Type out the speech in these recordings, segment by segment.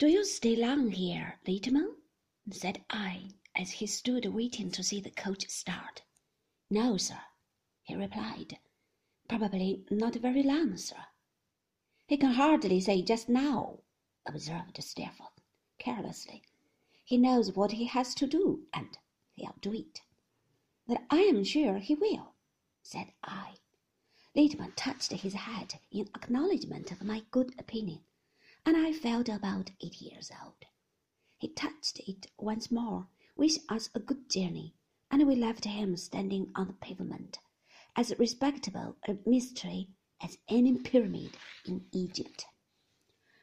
Do you stay long here, Littimer? said I, as he stood waiting to see the coach start. No, sir, he replied. Probably not very long, sir. He can hardly say just now, observed Steerforth carelessly. He knows what he has to do, and he'll do it. "But I am sure he will, said I. Littimer touched his hat in acknowledgment of my good opinion, and I felt about eight years old. He touched it once more, wished us a good journey, and we left him standing on the pavement, as respectable a mystery as any pyramid in Egypt.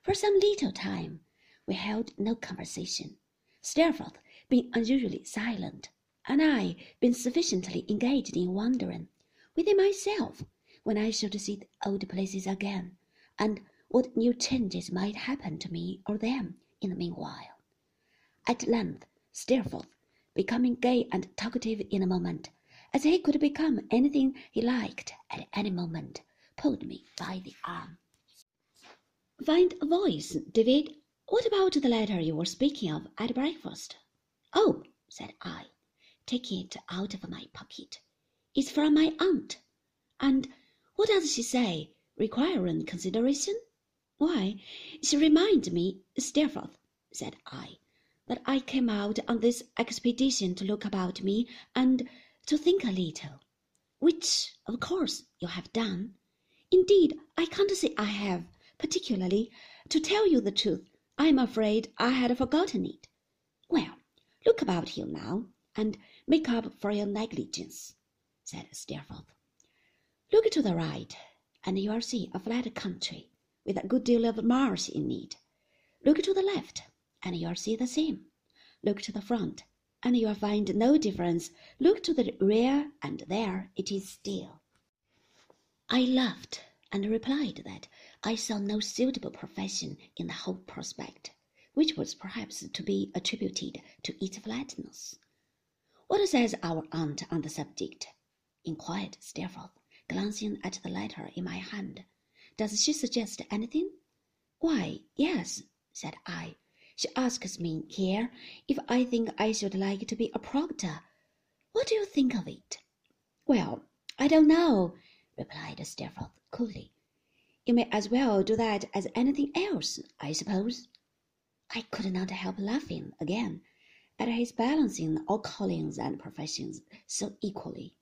For some little time we held no conversation, Steerforth being unusually silent, and I being sufficiently engaged in wondering within myself when I should see the old places again, and what new changes might happen to me or them in the meanwhile. At length, Steerforth, becoming gay and talkative in a moment, as he could become anything he liked at any moment, pulled me by the arm. Find a voice, David. What about the letter you were speaking of at breakfast? Oh, said I, taking it out of my pocket. It's from my aunt. And what does she say? Requiring consideration? Why, she reminds me, Steerforth, said I, that I came out on this expedition to look about me and to think a little, which, of course, you have done. Indeed, I can't say I have, particularly, to tell you the truth, I am afraid I had forgotten it. Well, look about you now, and make up for your negligence, said Steerforth. Look to the right, and you'll see a flat country with a good deal of Mars in it. Look to the left, and you'll see the same. Look to the front, and you'll find no difference. Look to the rear, and there it is still. I laughed and replied that I saw no suitable profession in the whole prospect, which was perhaps to be attributed to its flatness. What says our aunt on the subject? inquired Steerforth, glancing at the letter in my hand. Does she suggest anything? Why, yes, said I. She asks me here if I think I should like to be a proctor. What do you think of it? Well, I don't know, replied Steerforth coolly. You may as well do that as anything else, I suppose. I could not help laughing again at his balancing all callings and professions so equally,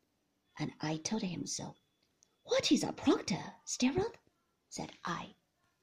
and I told him so. What is a proctor, Steerforth? said I.